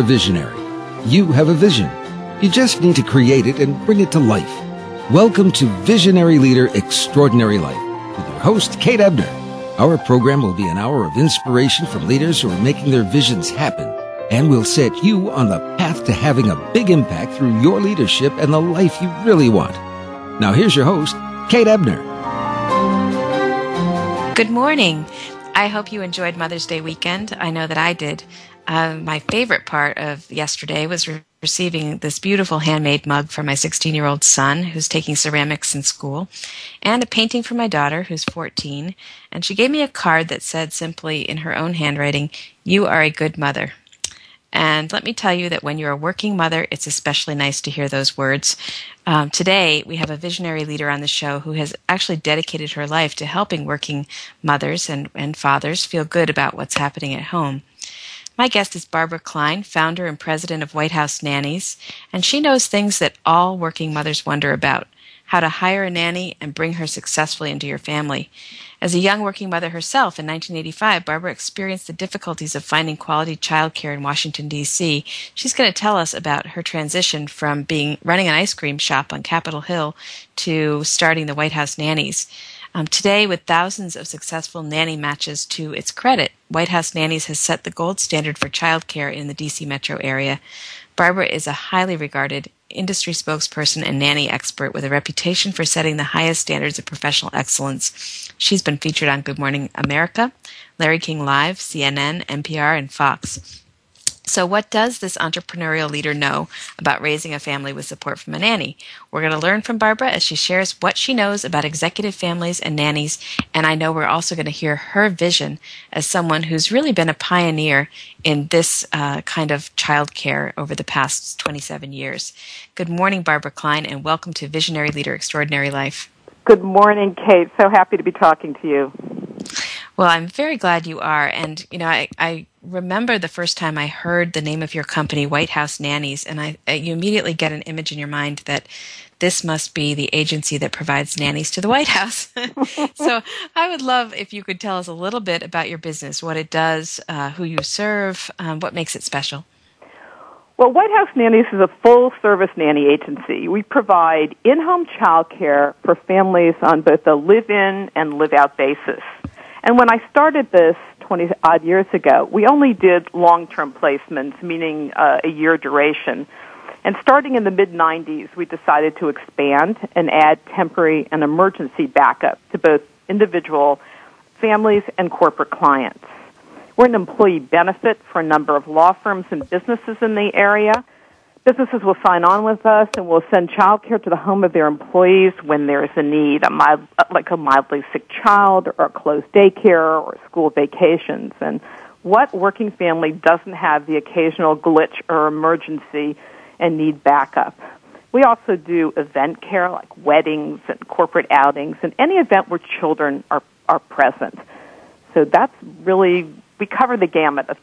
a visionary. You have a vision. You just need to create it and bring it to life. Welcome to Visionary Leader Extraordinary Life with your host, Kate Ebner. Our program will be an hour of inspiration from leaders who are making their visions happen, and will set you on the path to having a big impact through your leadership and the life you really want. Now, here's your host, Kate Ebner. Good morning. I hope you enjoyed Mother's Day weekend. I know that I did. Uh, my favorite part of yesterday was re- receiving this beautiful handmade mug from my 16 year old son, who's taking ceramics in school, and a painting from my daughter, who's 14. And she gave me a card that said simply in her own handwriting, You are a good mother. And let me tell you that when you're a working mother, it's especially nice to hear those words. Um, today, we have a visionary leader on the show who has actually dedicated her life to helping working mothers and, and fathers feel good about what's happening at home. My guest is Barbara Kline, founder and president of White House Nannies, and she knows things that all working mothers wonder about how to hire a nanny and bring her successfully into your family. As a young working mother herself in 1985, Barbara experienced the difficulties of finding quality childcare in Washington, D.C. She's going to tell us about her transition from being running an ice cream shop on Capitol Hill to starting the White House Nannies. Um, today, with thousands of successful nanny matches to its credit, White House Nannies has set the gold standard for childcare in the DC metro area. Barbara is a highly regarded industry spokesperson and nanny expert with a reputation for setting the highest standards of professional excellence. She's been featured on Good Morning America, Larry King Live, CNN, NPR, and Fox. So, what does this entrepreneurial leader know about raising a family with support from a nanny? We're going to learn from Barbara as she shares what she knows about executive families and nannies. And I know we're also going to hear her vision as someone who's really been a pioneer in this uh, kind of childcare over the past 27 years. Good morning, Barbara Kline, and welcome to Visionary Leader Extraordinary Life. Good morning, Kate. So happy to be talking to you. Well, I'm very glad you are. And, you know, I, I remember the first time I heard the name of your company, White House Nannies, and I, you immediately get an image in your mind that this must be the agency that provides nannies to the White House. so I would love if you could tell us a little bit about your business, what it does, uh, who you serve, um, what makes it special. Well, White House Nannies is a full service nanny agency. We provide in home childcare for families on both a live in and live out basis. And when I started this 20 odd years ago, we only did long term placements, meaning uh, a year duration. And starting in the mid 90s, we decided to expand and add temporary and emergency backup to both individual families and corporate clients. We're an employee benefit for a number of law firms and businesses in the area. Businesses will sign on with us and we'll send childcare to the home of their employees when there is a need, a mild, like a mildly sick child or a closed daycare or school vacations. And what working family doesn't have the occasional glitch or emergency and need backup? We also do event care like weddings and corporate outings and any event where children are, are present. So that's really, we cover the gamut of,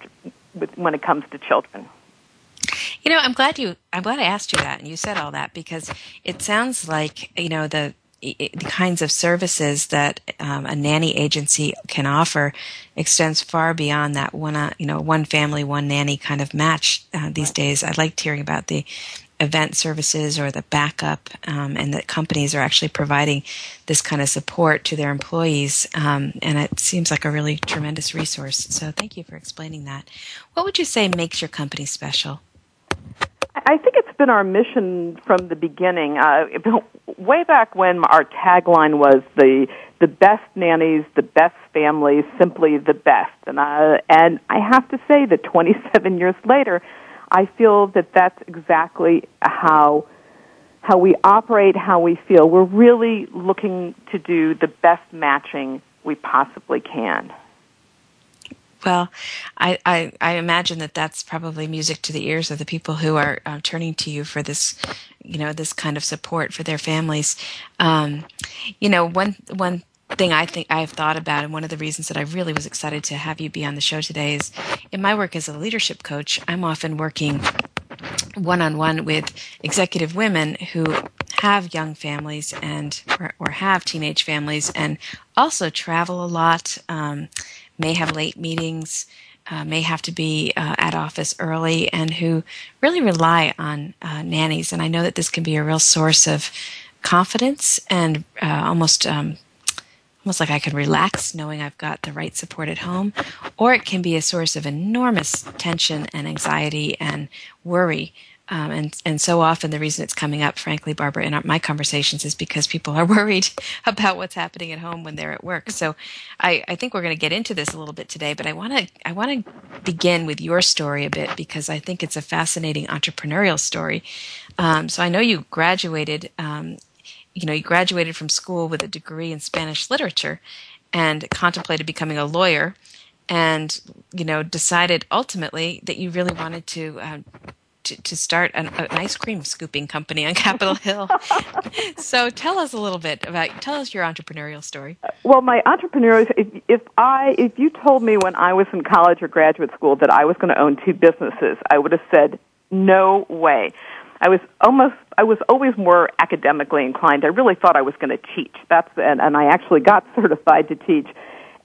when it comes to children. You know, I'm glad you. I'm glad I asked you that, and you said all that because it sounds like you know the the kinds of services that um, a nanny agency can offer extends far beyond that one, uh, you know, one family, one nanny kind of match uh, these days. I liked hearing about the event services or the backup, um, and that companies are actually providing this kind of support to their employees. Um, and it seems like a really tremendous resource. So thank you for explaining that. What would you say makes your company special? I think it's been our mission from the beginning. Uh, way back when our tagline was the the best nannies, the best families, simply the best. And uh, and I have to say that 27 years later, I feel that that's exactly how how we operate, how we feel. We're really looking to do the best matching we possibly can. Well, I, I, I, imagine that that's probably music to the ears of the people who are uh, turning to you for this, you know, this kind of support for their families. Um, you know, one one thing I think I've thought about, and one of the reasons that I really was excited to have you be on the show today is, in my work as a leadership coach, I'm often working one on one with executive women who have young families and or, or, have teenage families and also travel a lot. Um, may have late meetings, uh, may have to be uh, at office early and who really rely on uh, nannies. And I know that this can be a real source of confidence and uh, almost um, almost like I can relax knowing I've got the right support at home, or it can be a source of enormous tension and anxiety and worry um, and and so often the reason it's coming up, frankly, Barbara, in our, my conversations is because people are worried about what's happening at home when they're at work. So, I, I think we're going to get into this a little bit today, but I want to I want to begin with your story a bit because I think it's a fascinating entrepreneurial story. Um, so I know you graduated. Um, you know, you graduated from school with a degree in Spanish literature, and contemplated becoming a lawyer, and you know decided ultimately that you really wanted to uh, to, to start an, an, ice cream scooping company on Capitol Hill. so tell us a little bit about tell us your entrepreneurial story. Well, my entrepreneurial if, if I if you told me when I was in college or graduate school that I was going to own two businesses, I would have said no way. I was almost I was always more academically inclined. I really thought I was going to teach. That's and, and I actually got certified to teach.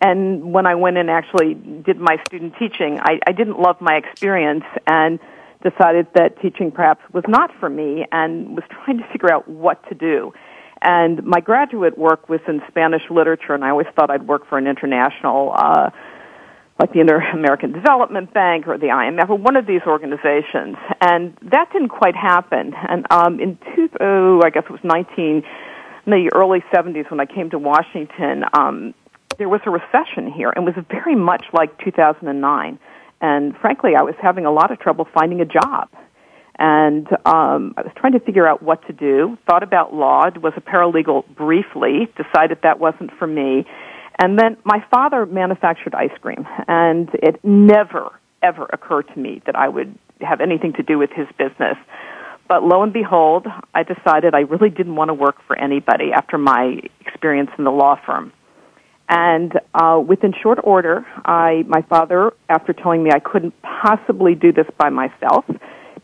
And when I went and actually did my student teaching, I, I didn't love my experience and decided that teaching perhaps was not for me and was trying to figure out what to do. And my graduate work was in Spanish literature, and I always thought I'd work for an international, uh, like the Inter-American Development Bank or the IMF or one of these organizations. And that didn't quite happen. And um, in two, oh, I guess it was 19, in the early 70s when I came to Washington, um, there was a recession here, and it was very much like 2009 and frankly, I was having a lot of trouble finding a job. And um, I was trying to figure out what to do. Thought about law. Was a paralegal briefly. Decided that wasn't for me. And then my father manufactured ice cream, and it never ever occurred to me that I would have anything to do with his business. But lo and behold, I decided I really didn't want to work for anybody after my experience in the law firm. And uh, within short order, I, my father, after telling me I couldn't possibly do this by myself,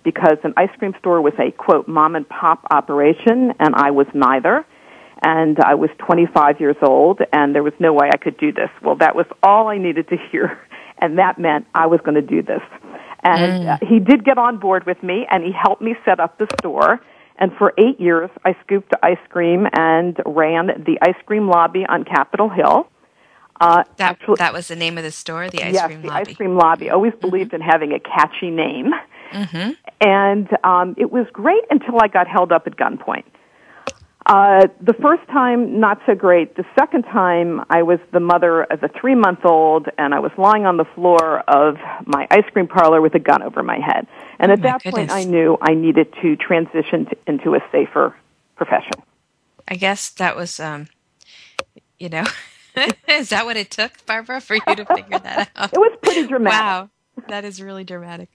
because an ice cream store was a quote mom and pop operation, and I was neither. And I was 25 years old, and there was no way I could do this. Well, that was all I needed to hear, and that meant I was going to do this. And mm. uh, he did get on board with me, and he helped me set up the store. And for eight years, I scooped ice cream and ran the ice cream lobby on Capitol Hill. Uh, that, actually, that was the name of the store, the Ice yes, Cream the Lobby. Ice Cream Lobby. Always mm-hmm. believed in having a catchy name. Mm-hmm. And um, it was great until I got held up at gunpoint. Uh, the first time, not so great. The second time, I was the mother of a three month old, and I was lying on the floor of my ice cream parlor with a gun over my head. And oh at that goodness. point, I knew I needed to transition to, into a safer profession. I guess that was, um, you know, is that what it took, Barbara, for you to figure that out? It was pretty dramatic. Wow, that is really dramatic.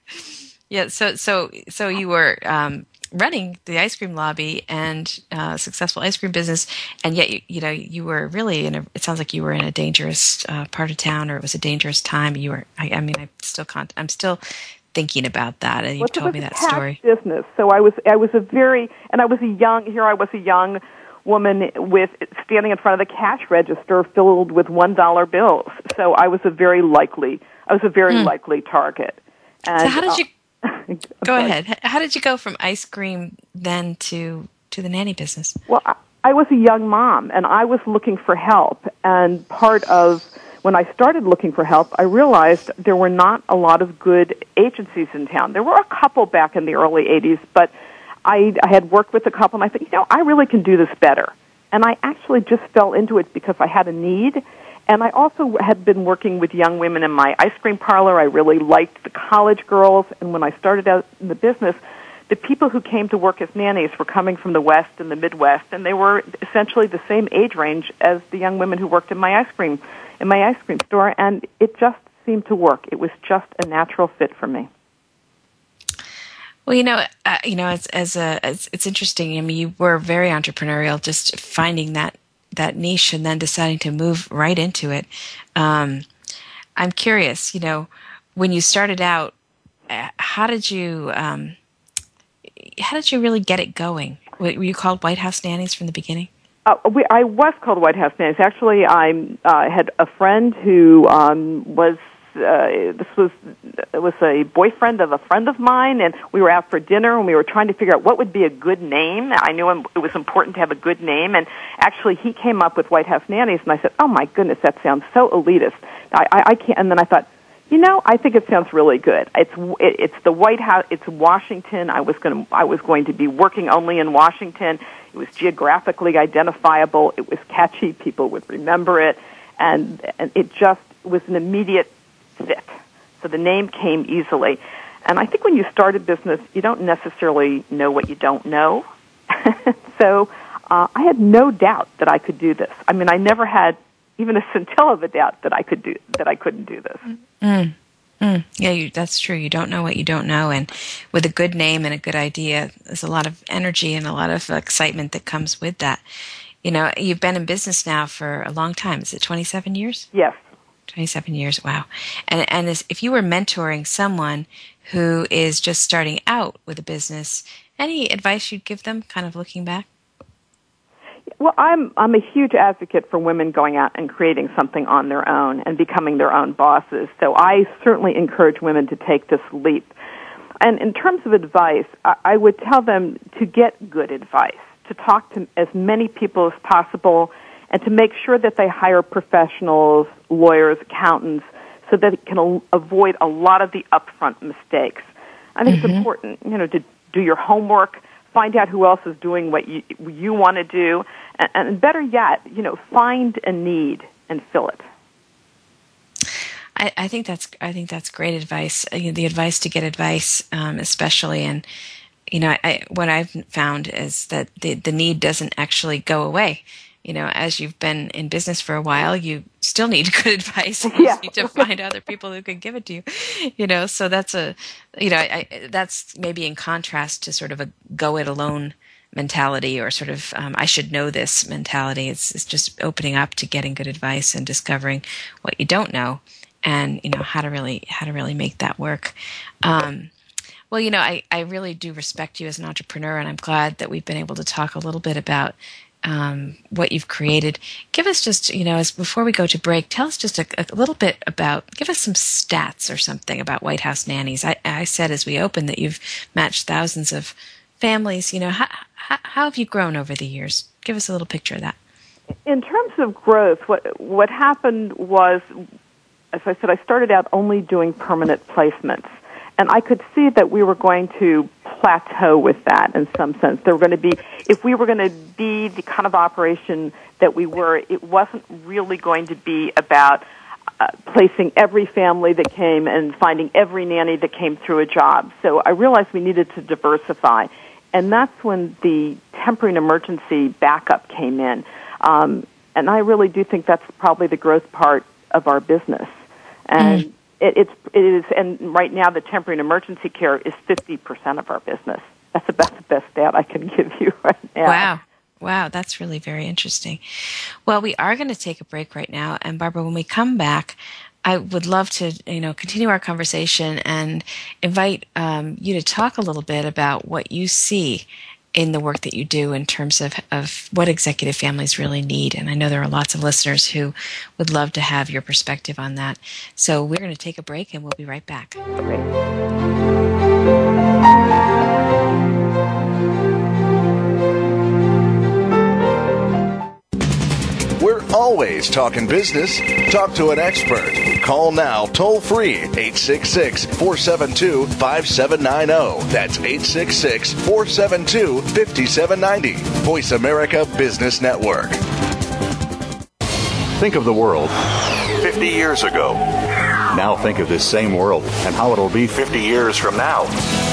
Yeah. So, so, so you were um, running the ice cream lobby and uh, successful ice cream business, and yet you, you know you were really in a. It sounds like you were in a dangerous uh, part of town, or it was a dangerous time. You were. I, I mean, I still can't. I'm still thinking about that, and you well, told me that story. Business. So I was. I was a very, and I was a young. Here I was a young woman with standing in front of the cash register filled with one dollar bills. So I was a very likely I was a very hmm. likely target. And, so how did you uh, go ahead? How did you go from ice cream then to to the nanny business? Well, I, I was a young mom and I was looking for help and part of when I started looking for help, I realized there were not a lot of good agencies in town. There were a couple back in the early 80s, but I, I had worked with a couple, and I thought, you know, I really can do this better. And I actually just fell into it because I had a need. And I also had been working with young women in my ice cream parlor. I really liked the college girls. And when I started out in the business, the people who came to work as nannies were coming from the West and the Midwest, and they were essentially the same age range as the young women who worked in my ice cream in my ice cream store. And it just seemed to work. It was just a natural fit for me. Well, you know, uh, you know, as as a as, it's interesting. I mean, you were very entrepreneurial, just finding that that niche and then deciding to move right into it. Um, I'm curious, you know, when you started out, uh, how did you um, how did you really get it going? Were you called White House Nannies from the beginning? Uh, we, I was called White House Nannies. Actually, I uh, had a friend who um, was uh, this was was a boyfriend of a friend of mine, and we were out for dinner, and we were trying to figure out what would be a good name. I knew it was important to have a good name, and actually, he came up with White House Nannies, and I said, "Oh my goodness, that sounds so elitist." I, I, I can't. And then I thought, you know, I think it sounds really good. It's it, it's the White House. It's Washington. I was going to I was going to be working only in Washington. It was geographically identifiable. It was catchy. People would remember it, and and it just was an immediate fit. So the name came easily. And I think when you start a business, you don't necessarily know what you don't know. so uh, I had no doubt that I could do this. I mean, I never had even a scintilla of a doubt that I could do that I couldn't do this. Mm. Mm. Yeah, you, that's true. You don't know what you don't know, and with a good name and a good idea, there's a lot of energy and a lot of excitement that comes with that. You know, you've been in business now for a long time. Is it 27 years? Yes. 27 years. Wow. And and as, if you were mentoring someone who is just starting out with a business, any advice you'd give them, kind of looking back? Well, I'm I'm a huge advocate for women going out and creating something on their own and becoming their own bosses. So I certainly encourage women to take this leap. And in terms of advice, I, I would tell them to get good advice, to talk to as many people as possible, and to make sure that they hire professionals, lawyers, accountants, so that it can avoid a lot of the upfront mistakes. I think mm-hmm. it's important, you know, to do your homework, find out who else is doing what you you want to do, and, and better yet, you know, find a need and fill it. I, I think that's I think that's great advice. Uh, you know, the advice to get advice, um, especially, and you know, I, what I've found is that the the need doesn't actually go away you know, as you've been in business for a while, you still need good advice. You yeah. need to find other people who can give it to you. You know, so that's a, you know, I, that's maybe in contrast to sort of a go it alone mentality or sort of um, I should know this mentality. It's, it's just opening up to getting good advice and discovering what you don't know, and you know how to really how to really make that work. Um, well, you know, I, I really do respect you as an entrepreneur, and I'm glad that we've been able to talk a little bit about um, what you've created. Give us just, you know, as before we go to break, tell us just a, a, little bit about, give us some stats or something about White House nannies. I, I said as we opened that you've matched thousands of families. You know, how, how, how have you grown over the years? Give us a little picture of that. In terms of growth, what what happened was, as I said, I started out only doing permanent placements, and I could see that we were going to plateau with that in some sense. There were going to be, if we were going to be the kind of operation that we were, it wasn't really going to be about uh, placing every family that came and finding every nanny that came through a job. So I realized we needed to diversify. And that's when the temporary and emergency backup came in. Um, and I really do think that's probably the growth part of our business. And mm it, it's it is, and right now the temporary and emergency care is fifty percent of our business. That's about the best stat I can give you right now. Wow. Wow, that's really very interesting. Well, we are going to take a break right now, and Barbara, when we come back, I would love to, you know, continue our conversation and invite um, you to talk a little bit about what you see in the work that you do in terms of, of what executive families really need. And I know there are lots of listeners who would love to have your perspective on that. So we're going to take a break and we'll be right back. Always talking business. Talk to an expert. Call now toll free 866 472 5790. That's 866 472 5790. Voice America Business Network. Think of the world 50 years ago. Now think of this same world and how it'll be 50 years from now.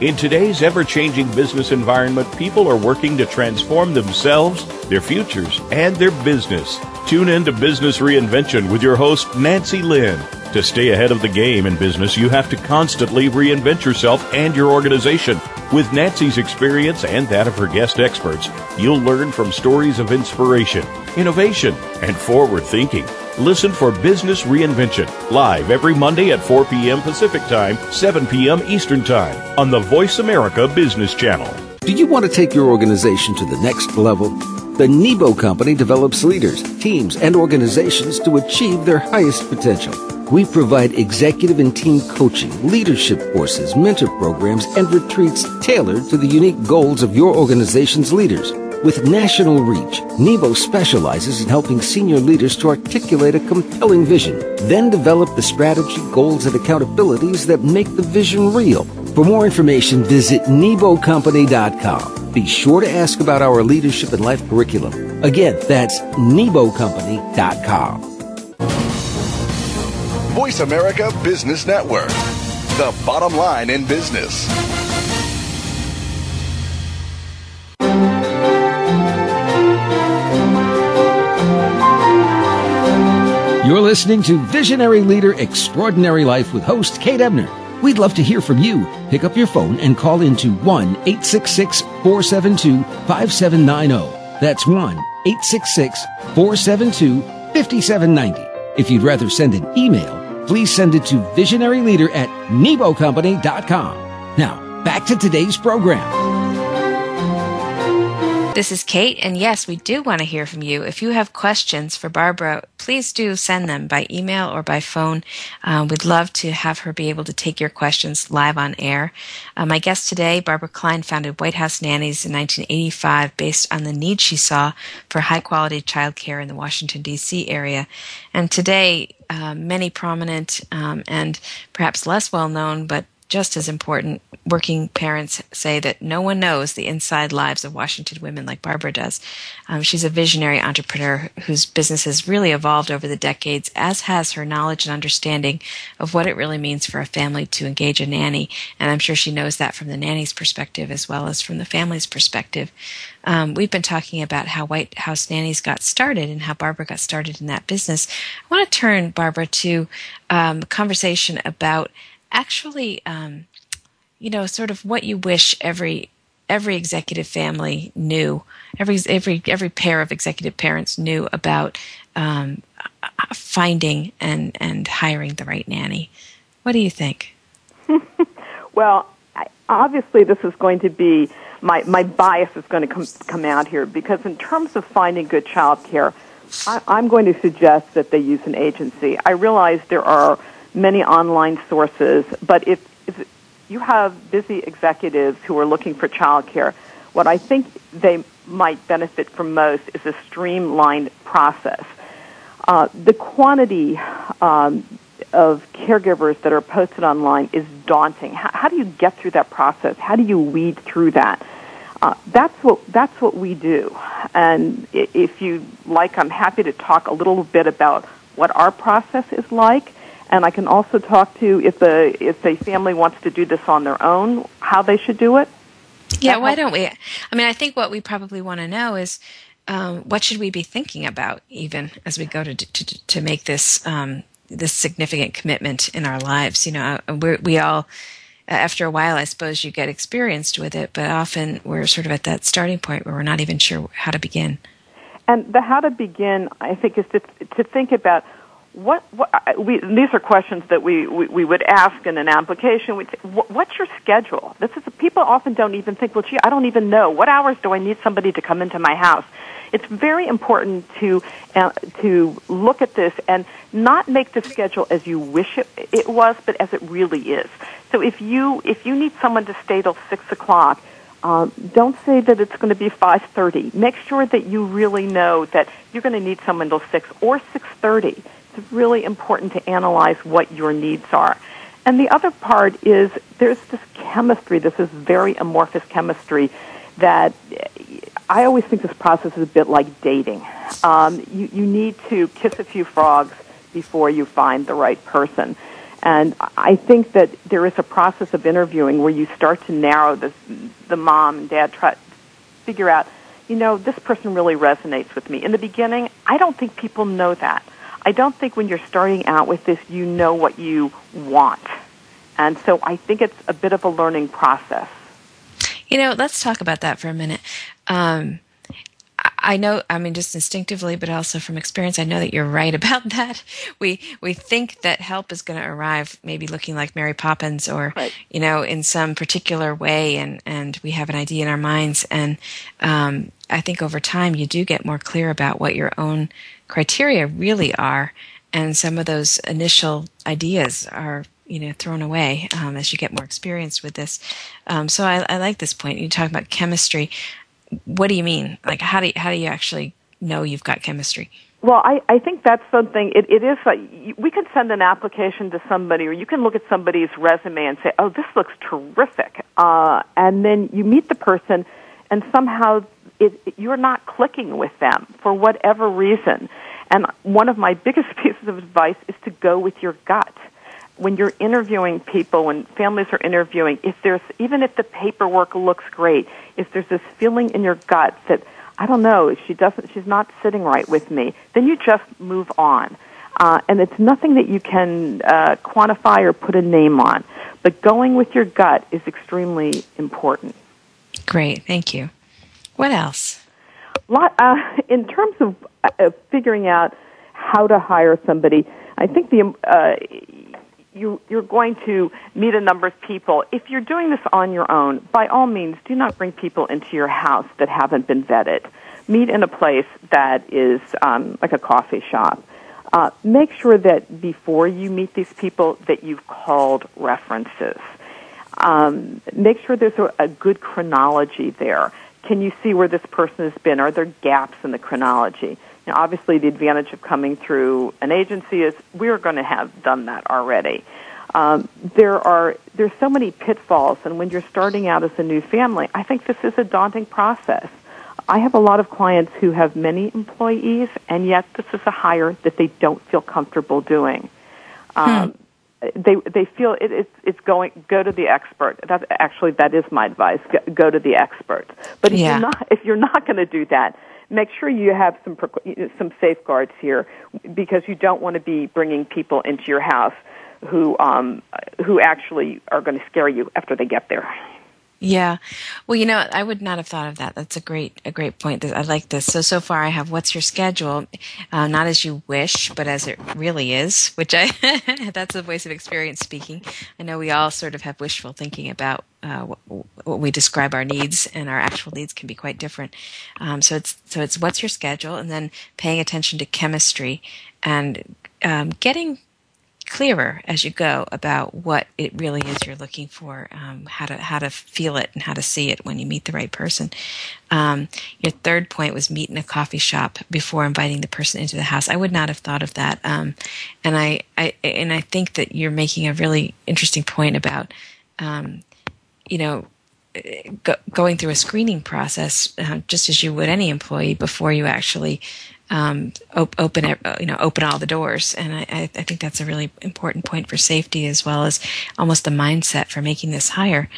In today's ever changing business environment, people are working to transform themselves, their futures, and their business. Tune in to Business Reinvention with your host, Nancy Lynn. To stay ahead of the game in business, you have to constantly reinvent yourself and your organization. With Nancy's experience and that of her guest experts, you'll learn from stories of inspiration, innovation, and forward thinking. Listen for Business Reinvention live every Monday at 4 p.m. Pacific Time, 7 p.m. Eastern Time on the Voice America Business Channel. Do you want to take your organization to the next level? The Nebo Company develops leaders, teams, and organizations to achieve their highest potential. We provide executive and team coaching, leadership courses, mentor programs, and retreats tailored to the unique goals of your organization's leaders. With national reach, Nebo specializes in helping senior leaders to articulate a compelling vision, then develop the strategy, goals, and accountabilities that make the vision real. For more information, visit NeboCompany.com be sure to ask about our leadership and life curriculum. Again, that's NeboCompany.com. Voice America Business Network, the bottom line in business. You're listening to Visionary Leader Extraordinary Life with host Kate Ebner. We'd love to hear from you. Pick up your phone and call into 1 866 472 5790. That's 1 866 472 5790. If you'd rather send an email, please send it to visionaryleader at nebocompany.com. Now, back to today's program. This is Kate, and yes, we do want to hear from you. If you have questions for Barbara, please do send them by email or by phone. Uh, we'd love to have her be able to take your questions live on air. Uh, my guest today, Barbara Kline, founded White House Nannies in 1985 based on the need she saw for high quality childcare in the Washington, D.C. area. And today, uh, many prominent um, and perhaps less well known, but just as important, working parents say that no one knows the inside lives of Washington women like Barbara does. Um, she's a visionary entrepreneur whose business has really evolved over the decades, as has her knowledge and understanding of what it really means for a family to engage a nanny. And I'm sure she knows that from the nanny's perspective as well as from the family's perspective. Um, we've been talking about how White House nannies got started and how Barbara got started in that business. I want to turn, Barbara, to um, a conversation about actually, um, you know, sort of what you wish every every executive family knew, every every every pair of executive parents knew about um, finding and and hiring the right nanny. What do you think? well, obviously, this is going to be my my bias is going to come come out here because in terms of finding good child care, I, I'm going to suggest that they use an agency. I realize there are many online sources. But if, if you have busy executives who are looking for childcare, what I think they might benefit from most is a streamlined process. Uh, the quantity um, of caregivers that are posted online is daunting. How, how, do you get through that process? How do you weed through that? Uh, that's what that's what we do. And if you like, I'm happy to talk a little bit about what our process is like and I can also talk to if the if a family wants to do this on their own, how they should do it. Yeah, why don't we? I mean, I think what we probably want to know is um, what should we be thinking about, even as we go to to, to make this um, this significant commitment in our lives. You know, uh, we we all after a while, I suppose you get experienced with it, but often we're sort of at that starting point where we're not even sure how to begin. And the how to begin, I think, is to, to think about what, what we, these are questions that we, we, we would ask in an application. We'd say, what's your schedule? This is people often don't even think, well, gee, I don't even know. What hours do I need somebody to come into my house? It's very important to uh, to look at this and not make the schedule as you wish it, it was, but as it really is. So if you if you need someone to stay till six o'clock, um, don't say that it's going to be 5.30. Make sure that you really know that you're going to need someone till 6 or 6.30 it's really important to analyze what your needs are. And the other part is there's this chemistry, this is very amorphous chemistry that I always think this process is a bit like dating. Um, you, you need to kiss a few frogs before you find the right person. And I think that there is a process of interviewing where you start to narrow this, the mom and dad try figure out, you know, this person really resonates with me. In the beginning, I don't think people know that. I don't think when you're starting out with this, you know what you want. And so I think it's a bit of a learning process. You know, let's talk about that for a minute. Um, I know, I mean, just instinctively, but also from experience, I know that you're right about that. We we think that help is going to arrive, maybe looking like Mary Poppins, or right. you know, in some particular way, and and we have an idea in our minds. And um, I think over time, you do get more clear about what your own criteria really are, and some of those initial ideas are you know thrown away um, as you get more experience with this. Um, so I, I, like this point. You talk about chemistry. What do you mean? Like how do you, how do you actually know you've got chemistry? Well, I, I think that's something. It, it is like we can send an application to somebody, or you can look at somebody's resume and say, "Oh, this looks terrific," uh, and then you meet the person, and somehow you're not clicking with them for whatever reason. And one of my biggest pieces of advice is to go with your gut when you're interviewing people, when families are interviewing, if there's, even if the paperwork looks great, if there's this feeling in your gut that, I don't know, she doesn't, she's not sitting right with me, then you just move on. Uh, and it's nothing that you can uh, quantify or put a name on. But going with your gut is extremely important. Great, thank you. What else? Lot, uh, in terms of uh, figuring out how to hire somebody, I think the uh, you, you're going to meet a number of people. If you're doing this on your own, by all means, do not bring people into your house that haven't been vetted. Meet in a place that is um, like a coffee shop. Uh, make sure that before you meet these people that you've called references. Um, make sure there's a, a good chronology there. Can you see where this person has been? Are there gaps in the chronology? Now, obviously, the advantage of coming through an agency is we're going to have done that already. Um, there are there's so many pitfalls, and when you're starting out as a new family, I think this is a daunting process. I have a lot of clients who have many employees, and yet this is a hire that they don't feel comfortable doing. Um, hmm they they feel it, it's it's going go to the expert. That's actually that is my advice. Go, go to the expert. But if yeah. you're not if you're not going to do that, make sure you have some some safeguards here because you don't want to be bringing people into your house who um, who actually are going to scare you after they get there. Yeah. Well, you know, I would not have thought of that. That's a great, a great point. I like this. So, so far I have what's your schedule? Uh, not as you wish, but as it really is, which I, that's a voice of experience speaking. I know we all sort of have wishful thinking about uh, what, what, we describe our needs and our actual needs can be quite different. Um, so it's, so it's what's your schedule and then paying attention to chemistry and um, getting clearer as you go about what it really is you're looking for, um, how to how to feel it and how to see it when you meet the right person. Um, your third point was meet in a coffee shop before inviting the person into the house. I would not have thought of that, um, and I, I and I think that you're making a really interesting point about, um, you know. Go, going through a screening process, uh, just as you would any employee, before you actually um, op- open it, you know, open all the doors. And I, I, think that's a really important point for safety as well as almost the mindset for making this hire.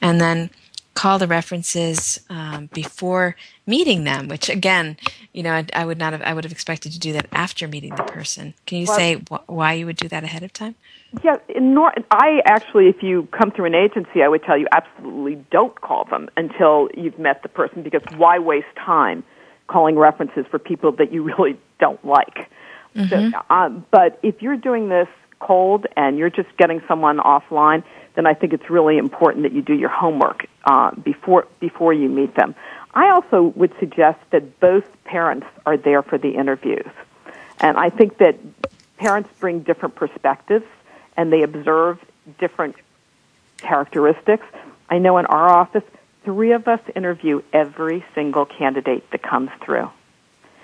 And then call the references um, before meeting them, which again, you know, I, I, would not have, I would have expected to do that after meeting the person. Can you well, say wh- why you would do that ahead of time? Yeah, nor, I actually, if you come through an agency, I would tell you absolutely don't call them until you've met the person because why waste time? Calling references for people that you really don't like. Mm-hmm. So, um, but if you're doing this cold and you're just getting someone offline, then I think it's really important that you do your homework uh, before before you meet them. I also would suggest that both parents are there for the interviews, and I think that parents bring different perspectives and they observe different characteristics. I know in our office three of us interview every single candidate that comes through.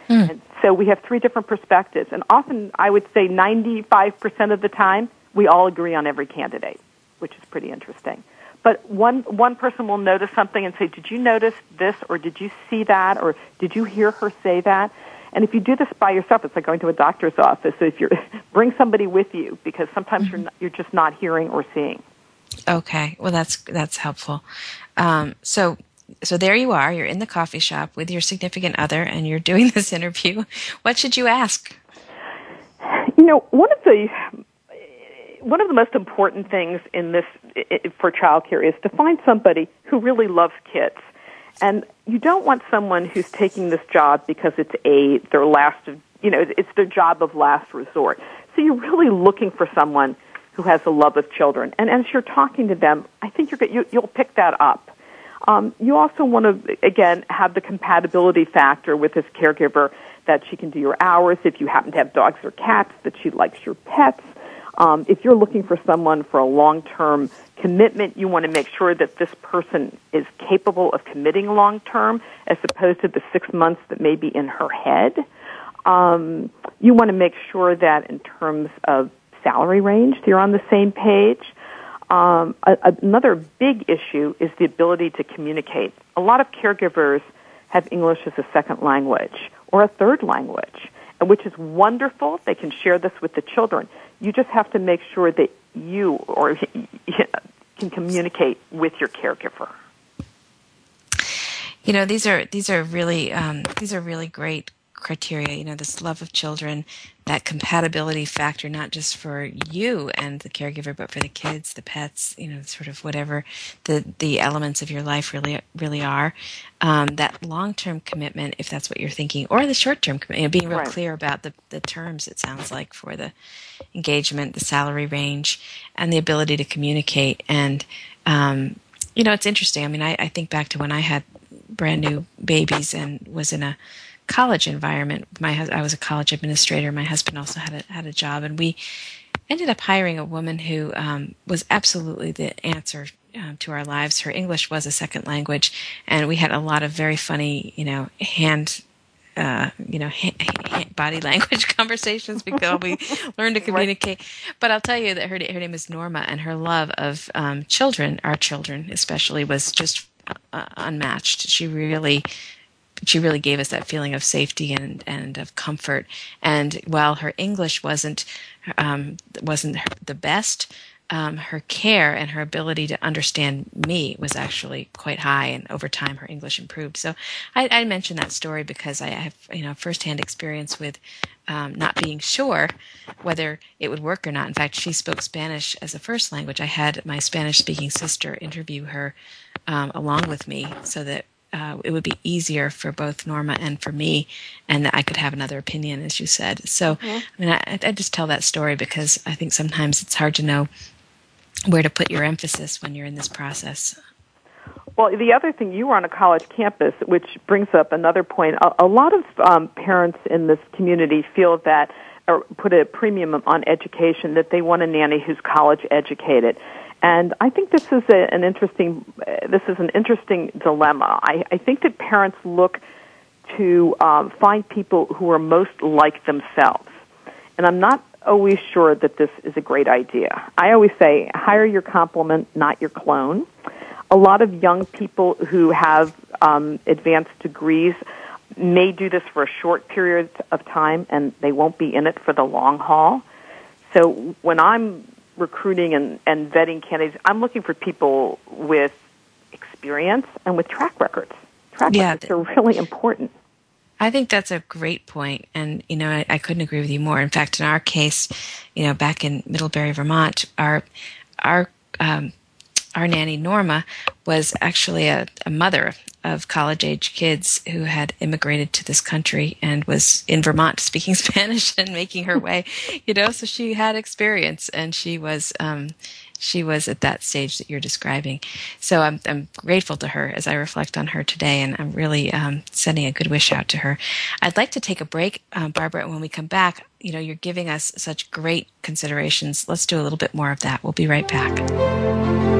Mm. And so we have three different perspectives. And often, I would say 95% of the time, we all agree on every candidate, which is pretty interesting. But one, one person will notice something and say, Did you notice this? Or did you see that? Or did you hear her say that? And if you do this by yourself, it's like going to a doctor's office. So if you bring somebody with you, because sometimes mm-hmm. you're, not, you're just not hearing or seeing. Okay, well that's that's helpful. Um, so so there you are. You're in the coffee shop with your significant other, and you're doing this interview. What should you ask? You know, one of the one of the most important things in this for childcare is to find somebody who really loves kids. And you don't want someone who's taking this job because it's a their last you know it's their job of last resort. So you're really looking for someone who has a love of children. And as you're talking to them, I think you're you, you'll pick that up. Um, you also want to again have the compatibility factor with this caregiver that she can do your hours if you happen to have dogs or cats that she likes your pets um, if you're looking for someone for a long term commitment, you want to make sure that this person is capable of committing long term as opposed to the six months that may be in her head. Um, you want to make sure that in terms of salary range, you're on the same page. Um, a, another big issue is the ability to communicate. A lot of caregivers have English as a second language or a third language, which is wonderful. They can share this with the children. You just have to make sure that you or can communicate with your caregiver. You know, these are these are really um, these are really great criteria. You know, this love of children, that compatibility factor, not just for you and the caregiver, but for the kids, the pets. You know, sort of whatever the the elements of your life really really are. Um, that long term commitment, if that's what you're thinking, or the short term commitment. You know, being real right. clear about the the terms. It sounds like for the engagement, the salary range, and the ability to communicate. And, um, you know, it's interesting. I mean, I, I think back to when I had brand new babies and was in a college environment. My I was a college administrator. My husband also had a had a job, and we ended up hiring a woman who um, was absolutely the answer um, to our lives. Her English was a second language, and we had a lot of very funny, you know, hand uh, you know, ha- ha- body language conversations because we learn to communicate. But I'll tell you that her her name is Norma, and her love of um, children, our children especially, was just uh, unmatched. She really. She really gave us that feeling of safety and, and of comfort. And while her English wasn't um, wasn't the best, um, her care and her ability to understand me was actually quite high, and over time her English improved. So I, I mention that story because I have you know firsthand experience with um, not being sure whether it would work or not. In fact, she spoke Spanish as a first language. I had my Spanish-speaking sister interview her um, along with me so that uh, it would be easier for both Norma and for me, and that I could have another opinion, as you said. So, mm-hmm. I mean, I, I, just tell that story because I think sometimes it's hard to know where to put your emphasis when you're in this process. Well, the other thing, you were on a college campus, which brings up another point. A, a lot of um, parents in this community feel that, or put a premium on education, that they want a nanny who's college educated. And I think this is a, an interesting, uh, this is an interesting dilemma. I, I think that parents look to um, find people who are most like themselves. And I'm not always sure that this is a great idea. I always say hire your complement, not your clone. A lot of young people who have um, advanced degrees may do this for a short period of time and they won't be in it for the long haul. So when I'm recruiting and, and vetting candidates, I'm looking for people with experience and with track records. Track yeah, records are really important. I think that's a great point, and you know, I, I, couldn't agree with you more. In fact, in our case, you know, back in Middlebury, Vermont, our our um, our nanny Norma was actually a, a mother of college age kids who had immigrated to this country and was in Vermont speaking Spanish and making her way, you know, so she had experience and she was um, she was at that stage that you're describing. So I'm, I'm grateful to her as I reflect on her today, and I'm really um, sending a good wish out to her. I'd like to take a break, um, Barbara. When we come back, you know, you're giving us such great considerations. Let's do a little bit more of that. We'll be right back.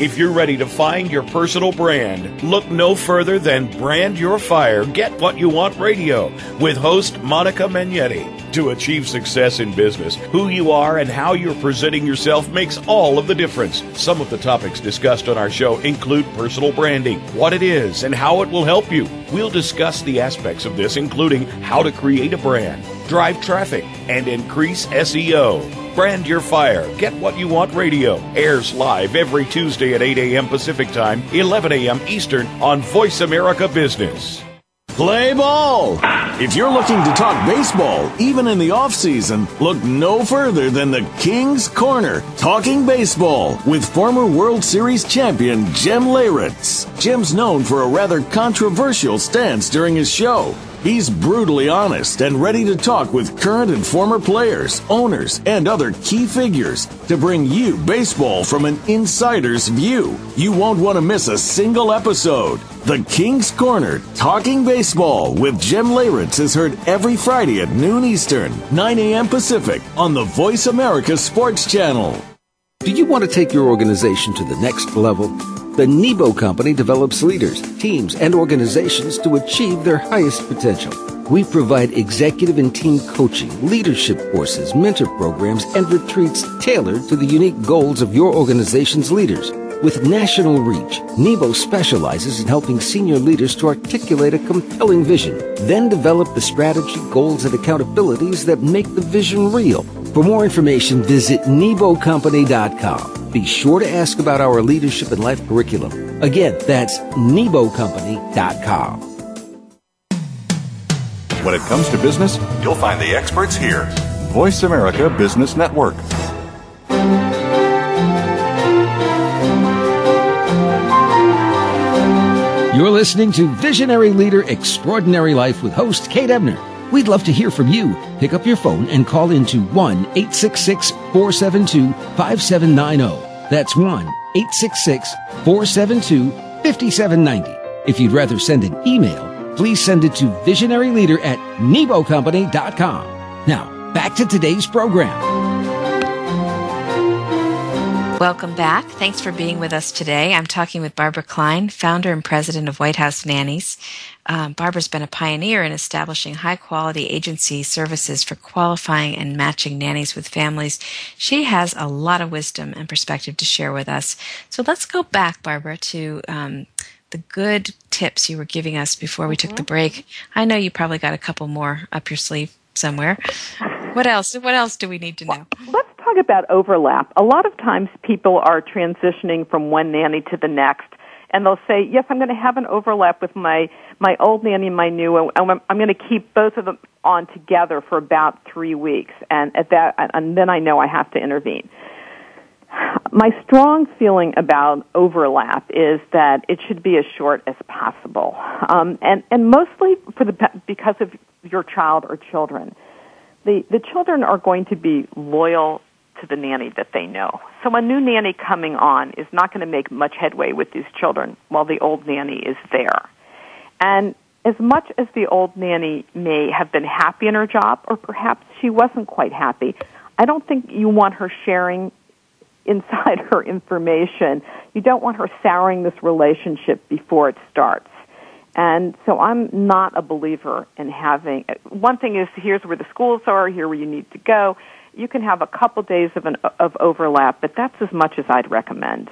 If you're ready to find your personal brand, look no further than Brand Your Fire Get What You Want Radio with host Monica Magnetti. To achieve success in business, who you are and how you're presenting yourself makes all of the difference. Some of the topics discussed on our show include personal branding, what it is, and how it will help you. We'll discuss the aspects of this, including how to create a brand, drive traffic, and increase SEO. Brand Your Fire. Get What You Want Radio airs live every Tuesday at 8 a.m. Pacific Time, 11 a.m. Eastern on Voice America Business. Play ball! If you're looking to talk baseball, even in the off-season, look no further than the King's Corner, Talking Baseball, with former World Series champion Jim Leyritz. Jim's known for a rather controversial stance during his show. He's brutally honest and ready to talk with current and former players, owners, and other key figures to bring you baseball from an insider's view. You won't want to miss a single episode. The King's Corner, Talking Baseball with Jim Leyritz is heard every Friday at noon Eastern, 9 a.m. Pacific on the Voice America Sports Channel. Do you want to take your organization to the next level? The Nebo Company develops leaders, teams, and organizations to achieve their highest potential. We provide executive and team coaching, leadership courses, mentor programs, and retreats tailored to the unique goals of your organization's leaders. With national reach, Nebo specializes in helping senior leaders to articulate a compelling vision, then develop the strategy, goals, and accountabilities that make the vision real. For more information, visit NeboCompany.com be sure to ask about our leadership and life curriculum. Again, that's NeboCompany.com. When it comes to business, you'll find the experts here. Voice America Business Network. You're listening to Visionary Leader Extraordinary Life with host Kate Ebner. We'd love to hear from you. Pick up your phone and call into 1 866 472 5790. That's 1 866 472 5790. If you'd rather send an email, please send it to visionaryleader at nebocompany.com. Now, back to today's program. Welcome back. Thanks for being with us today. I'm talking with Barbara Kline, founder and president of White House Nannies. Um, Barbara's been a pioneer in establishing high quality agency services for qualifying and matching nannies with families. She has a lot of wisdom and perspective to share with us. So let's go back, Barbara, to um, the good tips you were giving us before we mm-hmm. took the break. I know you probably got a couple more up your sleeve somewhere. What else? What else do we need to know? Let's talk about overlap. A lot of times people are transitioning from one nanny to the next and they'll say, "Yes, I'm going to have an overlap with my my old nanny and my new, and I'm, I'm going to keep both of them on together for about three weeks, and at that, and then I know I have to intervene." My strong feeling about overlap is that it should be as short as possible, um, and and mostly for the because of your child or children. The the children are going to be loyal to the nanny that they know. So a new nanny coming on is not going to make much headway with these children while the old nanny is there. And as much as the old nanny may have been happy in her job, or perhaps she wasn't quite happy, I don't think you want her sharing inside her information. You don't want her souring this relationship before it starts. And so I'm not a believer in having, one thing is here's where the schools are, here where you need to go you can have a couple days of an of overlap, but that's as much as I'd recommend.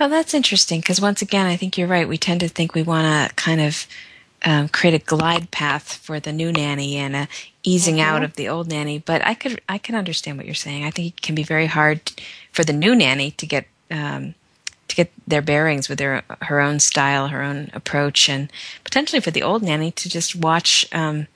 Oh, that's interesting because once again, I think you're right. We tend to think we want to kind of um, create a glide path for the new nanny and a easing mm-hmm. out of the old nanny. But I could I can understand what you're saying. I think it can be very hard for the new nanny to get um, to get their bearings with their her own style, her own approach, and potentially for the old nanny to just watch. Um,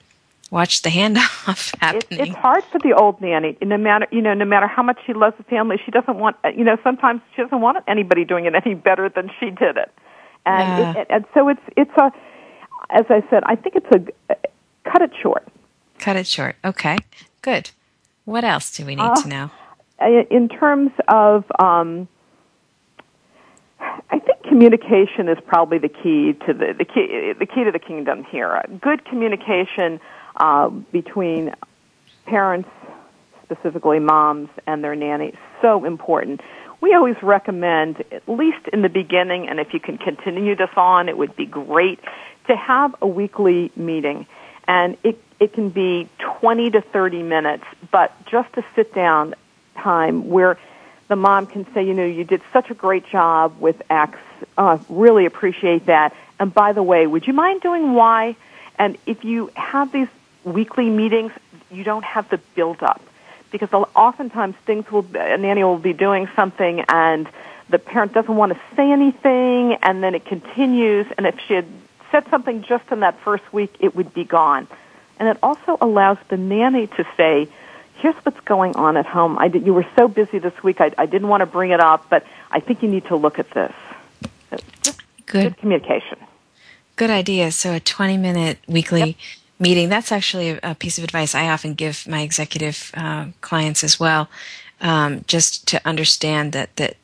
watch the handoff happening. It, it's hard for the old nanny. No matter you know, no matter how much she loves the family, she doesn't want you know. Sometimes she doesn't want anybody doing it any better than she did it, and yeah. it, and so it's it's a. As I said, I think it's a cut it short. Cut it short. Okay, good. What else do we need uh, to know? In terms of, um, I think communication is probably the key to the the key the key to the kingdom here. Good communication uh, between parents, specifically moms, and their nannies. So important. we always recommend, at least in the beginning, and if you can continue this on, it would be great to have a weekly meeting. And it, it can be 20 to 30 minutes, but just a sit down time where the mom can say, you know, you did such a great job with X. Uh, really appreciate that. And by the way, would you mind doing Y? And if you have these weekly meetings, you don't have the build up because oftentimes things will a nanny will be doing something and the parent doesn't want to say anything and then it continues and if she had said something just in that first week it would be gone. And it also allows the nanny to say here's what's going on at home. I did, you were so busy this week I, I didn't want to bring it up but i think you need to look at this. Good. good communication. Good idea. So a 20 minute weekly yep meeting. That's actually a, piece of advice I often give my executive uh, clients as well, um, just to understand that that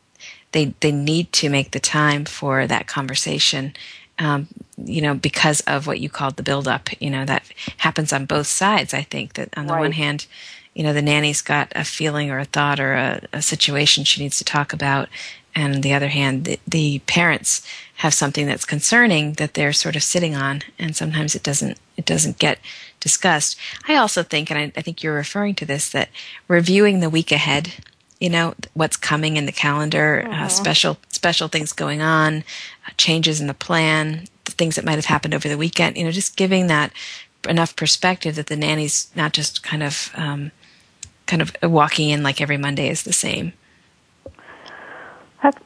they they need to make the time for that conversation. Um, you know, because of what you called the buildup. You know, that happens on both sides. I think that on the right. one hand, you know, the nanny's got a feeling or a thought or a, a situation she needs to talk about, and on the other hand, the, the, parents have something that's concerning that they're sort of sitting on, and sometimes it doesn't it doesn't get discussed. I also think, and I, I think you're referring to this, that reviewing the week ahead, you know, what's coming in the calendar, uh, mm-hmm. special special things going on, uh, changes in the plan, the things that might have happened over the weekend, you know, just giving that enough perspective that the nanny's not just kind of um, kind of walking in like every Monday is the same.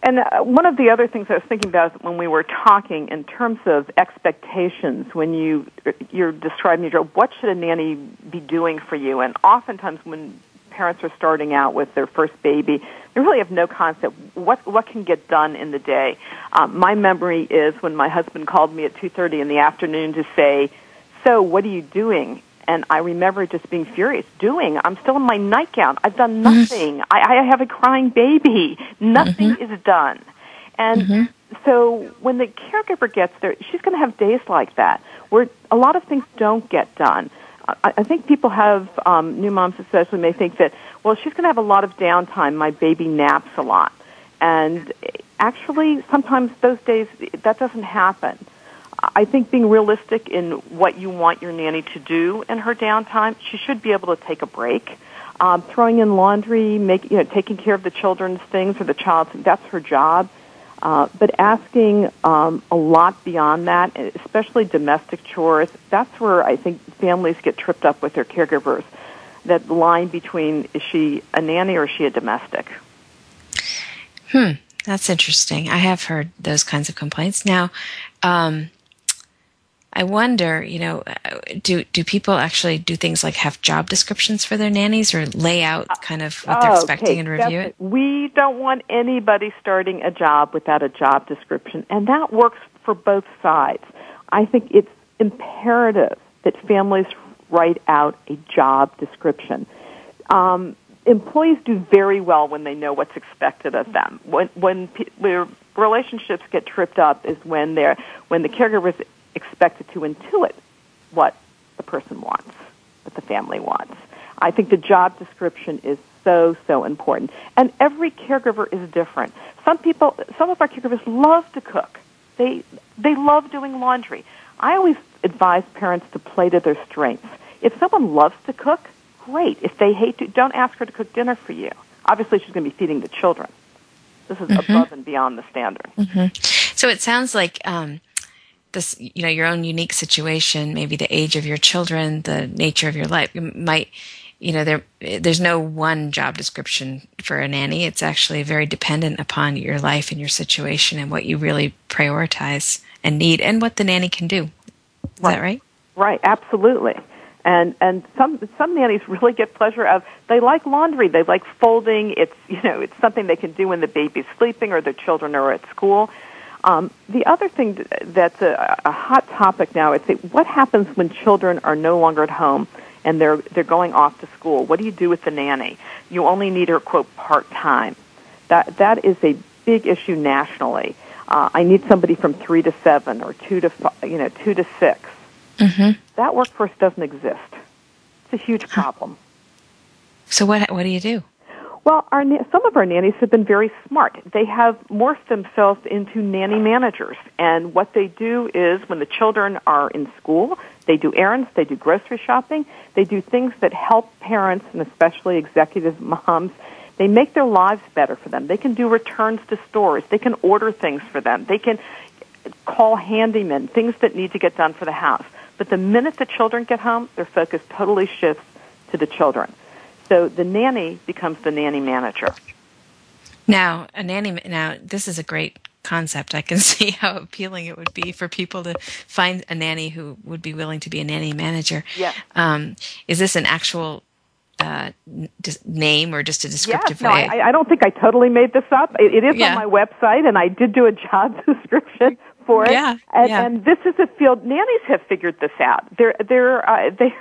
And uh, one of the other things I was thinking about when we were talking in terms of expectations, when you you're describing your job, what should a nanny be doing for you? And oftentimes, when parents are starting out with their first baby, they really have no concept what what can get done in the day. Um, my memory is when my husband called me at two thirty in the afternoon to say, "So, what are you doing?" And I remember just being furious. Doing, I'm still in my nightgown. I've done mm-hmm. nothing. I, I have a crying baby. Nothing mm-hmm. is done. And mm-hmm. so when the caregiver gets there, she's going to have days like that where a lot of things don't get done. I, I think people have, um, new moms especially, may think that, well, she's going to have a lot of downtime. My baby naps a lot. And actually, sometimes those days, that doesn't happen. I think being realistic in what you want your nanny to do in her downtime, she should be able to take a break. Um, throwing in laundry, make, you know, taking care of the children's things or the child's, that's her job. Uh, but asking um, a lot beyond that, especially domestic chores, that's where I think families get tripped up with their caregivers. That line between is she a nanny or is she a domestic? Hmm, that's interesting. I have heard those kinds of complaints. Now, um, I wonder, you know, do do people actually do things like have job descriptions for their nannies or lay out kind of what they're expecting and review it? We don't want anybody starting a job without a job description, and that works for both sides. I think it's imperative that families write out a job description. Um, employees do very well when they know what's expected of them. When when, when relationships get tripped up is when they're when the caregivers expected to intuit what the person wants, what the family wants. I think the job description is so, so important. And every caregiver is different. Some people, some of our caregivers love to cook. They, they love doing laundry. I always advise parents to play to their strengths. If someone loves to cook, great. If they hate to, don't ask her to cook dinner for you. Obviously, she's going to be feeding the children. This is mm-hmm. above and beyond the standard. Mm-hmm. So it sounds like um, this, you know, your own unique situation, maybe the age of your children, the nature of your life, you might, you know, there, there's no one job description for a nanny. It's actually very dependent upon your life and your situation and what you really prioritize and need and what the nanny can do. Is right. that right? Right, absolutely. And and some some nannies really get pleasure of they like laundry, they like folding. It's you know it's something they can do when the baby's sleeping or their children are at school. Um, the other thing that's a, a hot topic now is what happens when children are no longer at home and they're they're going off to school. What do you do with the nanny? You only need her quote part time. That that is a big issue nationally. Uh, I need somebody from three to seven or two to five, you know two to 6 mm-hmm. That workforce doesn't exist. It's a huge problem. So what what do you do? Well, our, some of our nannies have been very smart. They have morphed themselves into nanny managers. And what they do is when the children are in school, they do errands, they do grocery shopping, they do things that help parents and especially executive moms. They make their lives better for them. They can do returns to stores. They can order things for them. They can call handymen, things that need to get done for the house. But the minute the children get home, their focus totally shifts to the children. So the nanny becomes the nanny manager. Now, a nanny. Now, this is a great concept. I can see how appealing it would be for people to find a nanny who would be willing to be a nanny manager. Yeah. Um, is this an actual uh, name or just a descriptive yeah, no? I, I, don't think I totally made this up. it, it is yeah. on my website, and I did do a job description for it. Yeah, and, yeah. and this is a field nannies have figured this out. They're they're uh, they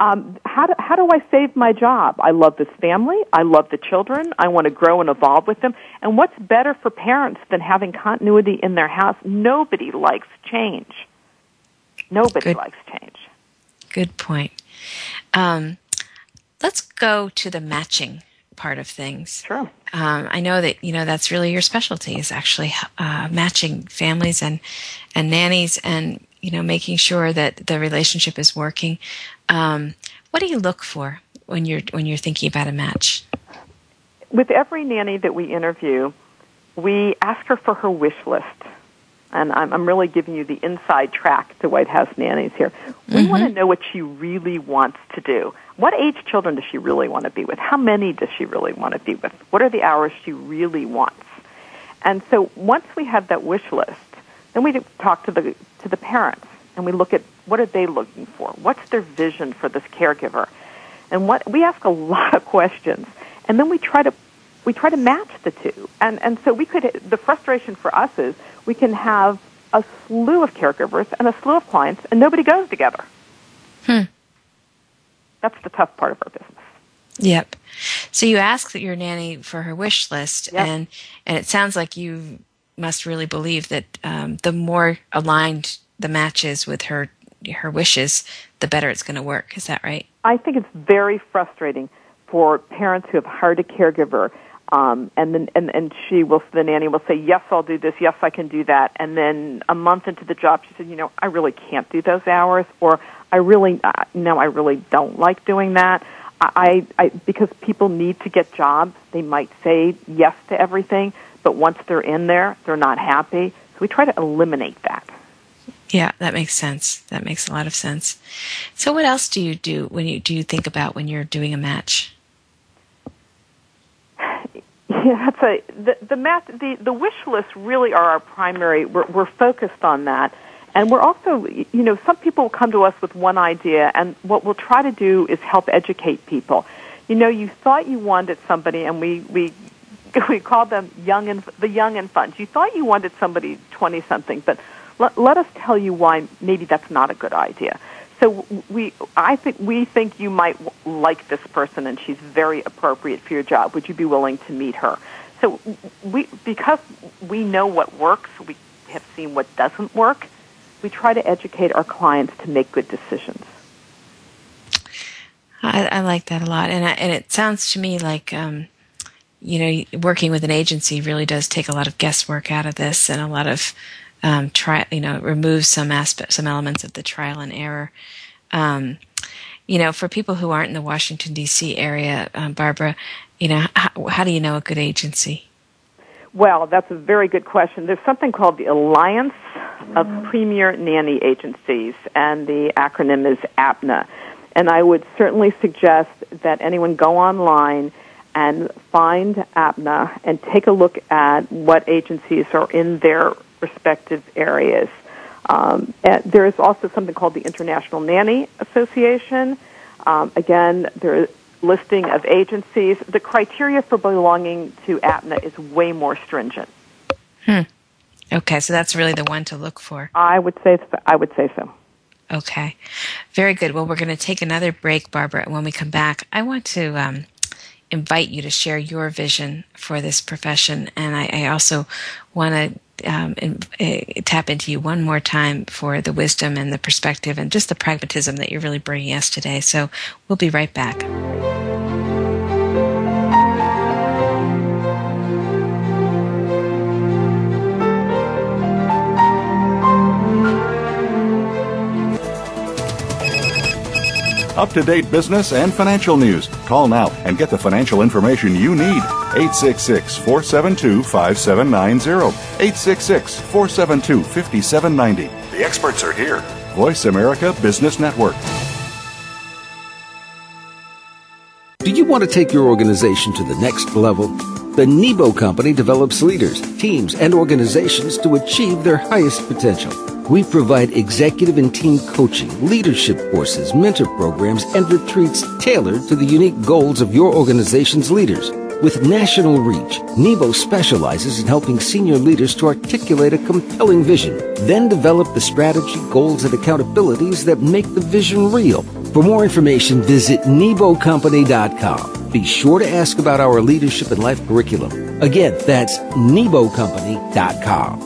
um, how do, how do I save my job? I love this family. I love the children. I want to grow and evolve with them. And what's better for parents than having continuity in their house? Nobody likes change. Nobody Good. likes change. Good point. Um, let's go to the matching part of things. Sure. Um, I know that you know that's really your specialty is actually uh, matching families and and nannies and you know making sure that the relationship is working. Um, what do you look for when you're when you're thinking about a match? With every nanny that we interview, we ask her for her wish list. And I'm, I'm really giving you the inside track to White House nannies here. We Mm-hmm. want to know what she really wants to do. What age children does she really want to be with? How many does she really want to be with? What are the hours she really wants? And so once we have that wish list, then we talk to the to the parents and we look at what are they looking for? What's their vision for this caregiver? And what we ask a lot of questions, and then we try to we try to match the two. And and so we could the frustration for us is we can have a slew of caregivers and a slew of clients, and nobody goes together. Hmm. That's the tough part of our business. Yep. So you ask that your nanny for her wish list, Yep. and and it sounds like you must really believe that um, the more aligned the match is with her her wishes, the better it's going to work. Is that right? I think it's very frustrating for parents who have hired a caregiver, um, and then and, and she will the nanny will say, "Yes, I'll do this. Yes, I can do that." And then a month into the job, she said, "You know, I really can't do those hours," or "I really uh, no, I really don't like doing that." I, I because people need to get jobs, they might say yes to everything, but once they're in there, they're not happy. So we try to eliminate that. Yeah, that makes sense. That makes a lot of sense. So what else do you do when you do you think about when you're doing a match? Yeah, that's a the the math the the wish lists really are our primary. We're, we're focused on that, and we're also you know some people will come to us with one idea, and what we'll try to do is help educate people. You know, you thought you wanted somebody, and we we we call them young and the young and fun. You thought you wanted somebody twenty something, but let, let us tell you why maybe that's not a good idea. So we, I think we think you might like this person, and she's very appropriate for your job. Would you be willing to meet her? So we, because we know what works, we have seen what doesn't work. We try to educate our clients to make good decisions. I, I like that a lot, and I, and it sounds to me like um, you know working with an agency really does take a lot of guesswork out of this, and a lot of um, try you know remove some aspect some elements of the trial and error. Um, you know, for people who aren't in the Washington D.C. area, um, Barbara, you know, how, how do you know a good agency? Well, that's a very good question. There's something called the Alliance of Premier Nanny Agencies, and the acronym is APNA. And I would certainly suggest that anyone go online and find APNA and take a look at what agencies are in their respective areas. Um, and there is also something called the International Nanny Association. Um, again, there is listing of agencies. The criteria for belonging to APNA is way more stringent. Hmm. Okay, so that's really the one to look for. I would say I would say so. Okay, very good. Well, we're going to take another break, Barbara, and when we come back, I want to um, invite you to share your vision for this profession, and I, I also want to um, in, uh, tap into you one more time for the wisdom and the perspective and just the pragmatism that you're really bringing us today. So we'll be right back. Up to date business and financial news. Call now and get the financial information you need. 866 472 5790. 866 472 5790. The experts are here. Voice America Business Network. Do you want to take your organization to the next level? The Nebo Company develops leaders, teams, and organizations to achieve their highest potential. We provide executive and team coaching, leadership courses, mentor programs, and retreats tailored to the unique goals of your organization's leaders. With national reach, Nebo specializes in helping senior leaders to articulate a compelling vision, then develop the strategy, goals, and accountabilities that make the vision real. For more information, visit NeboCompany.com. Be sure to ask about our leadership and life curriculum. Again, that's NeboCompany.com.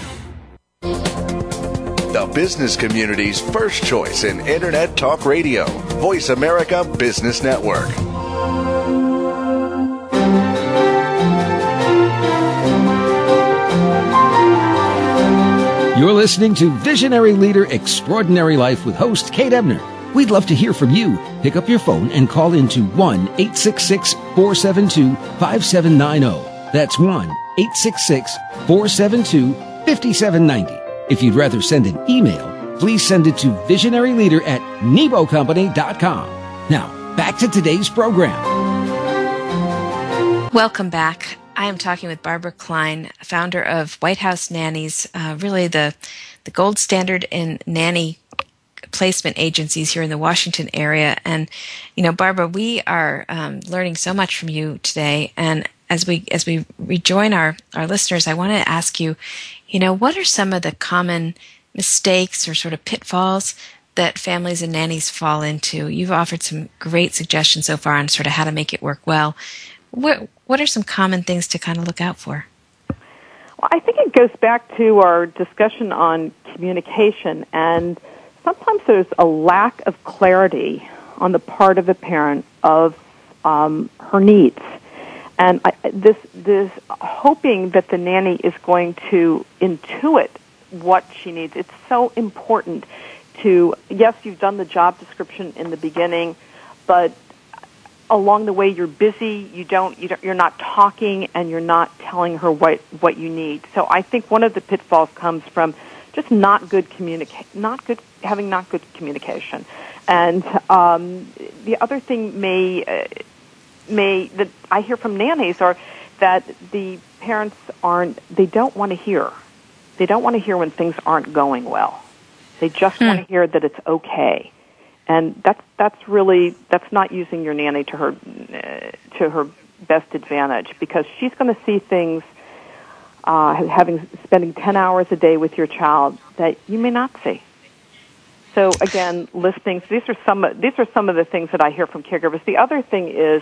business community's first choice in Internet Talk Radio. Voice America Business Network. You're listening to Visionary Leader Extraordinary Life with host Kate Ebner. We'd love to hear from you. Pick up your phone and call into 1 866 472 5790. That's 1 866 472 5790. If you'd rather send an email, please send it to visionaryleader at nebocompany.com. Now, back to today's program. Welcome back. I am talking with Barbara Kline, founder of White House Nannies, uh, really the, the gold standard in nanny placement agencies here in the Washington area. And, you know, Barbara, we are um, learning so much from you today. And as we as we rejoin our our listeners, I want to ask you, you know, what are some of the common mistakes or sort of pitfalls that families and nannies fall into? You've offered some great suggestions so far on sort of how to make it work well. What what are some common things to kind of look out for? Well, I think it goes back to our discussion on communication, and sometimes there's a lack of clarity on the part of the parent of um, her needs and I, this this hoping that the nanny is going to intuit what she needs. It's so important to yes, you've done the job description in the beginning, but along the way you're busy. You don't, you don't you're not talking and you're not telling her what what you need. So I think one of the pitfalls comes from just not good communicate, not good having not good communication. And um, the other thing may. Uh, may that I hear from nannies are that the parents aren't they don't want to hear. They don't want to hear when things aren't going well. They just hmm. want to hear that it's okay. And that's that's really that's not using your nanny to her uh, to her best advantage because she's going to see things uh, having spending 10 hours a day with your child that you may not see. So again, listening. So these are some. These are some of the things that I hear from caregivers. The other thing is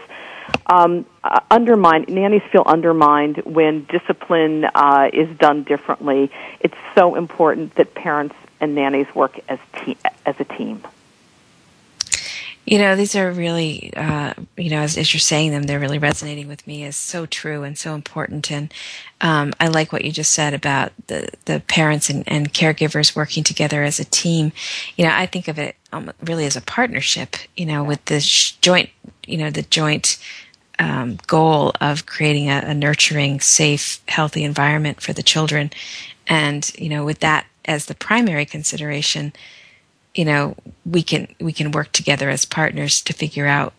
um, uh, undermined. Nannies feel undermined when discipline uh, is done differently. It's so important that parents and nannies work as te- as a team. You know, these are really, uh, you know, as, as, you're saying them, they're really resonating with me as so true and so important. And um, I like what you just said about the, the parents and, and caregivers working together as a team. You know, I think of it um, really as a partnership, you know, with the joint, you know, the joint um, goal of creating a, a nurturing, safe, healthy environment for the children. And, you know, with that as the primary consideration, you know we can we can work together as partners to figure out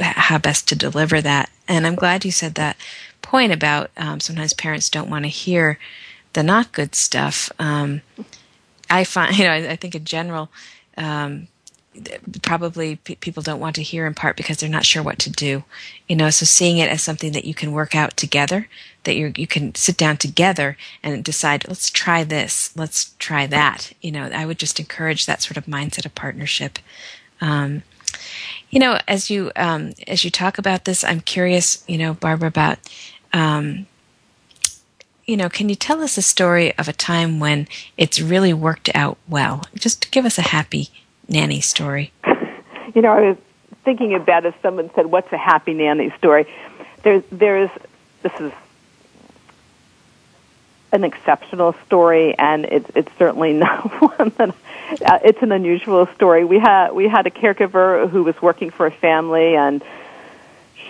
how best to deliver that. And i'm glad you said that point about um, sometimes parents don't want to hear the not good stuff. Um, i find you know I, I think in general um, probably p- people don't want to hear in part because they're not sure what to do you know so seeing it as something that you can work out together that you you can sit down together and decide let's try this let's try that you know i would just encourage that sort of mindset of partnership um, You know, as you um, as you talk about this, I'm curious. You know, Barbara, about um, you know, can you tell us a story of a time when it's really worked out well? Just give us a happy nanny story. You know, I was thinking about if someone said, "What's a happy nanny story?" There, there's, this is an exceptional story, and it's it's certainly not one that uh, it's an unusual story. We had we had a caregiver who was working for a family, and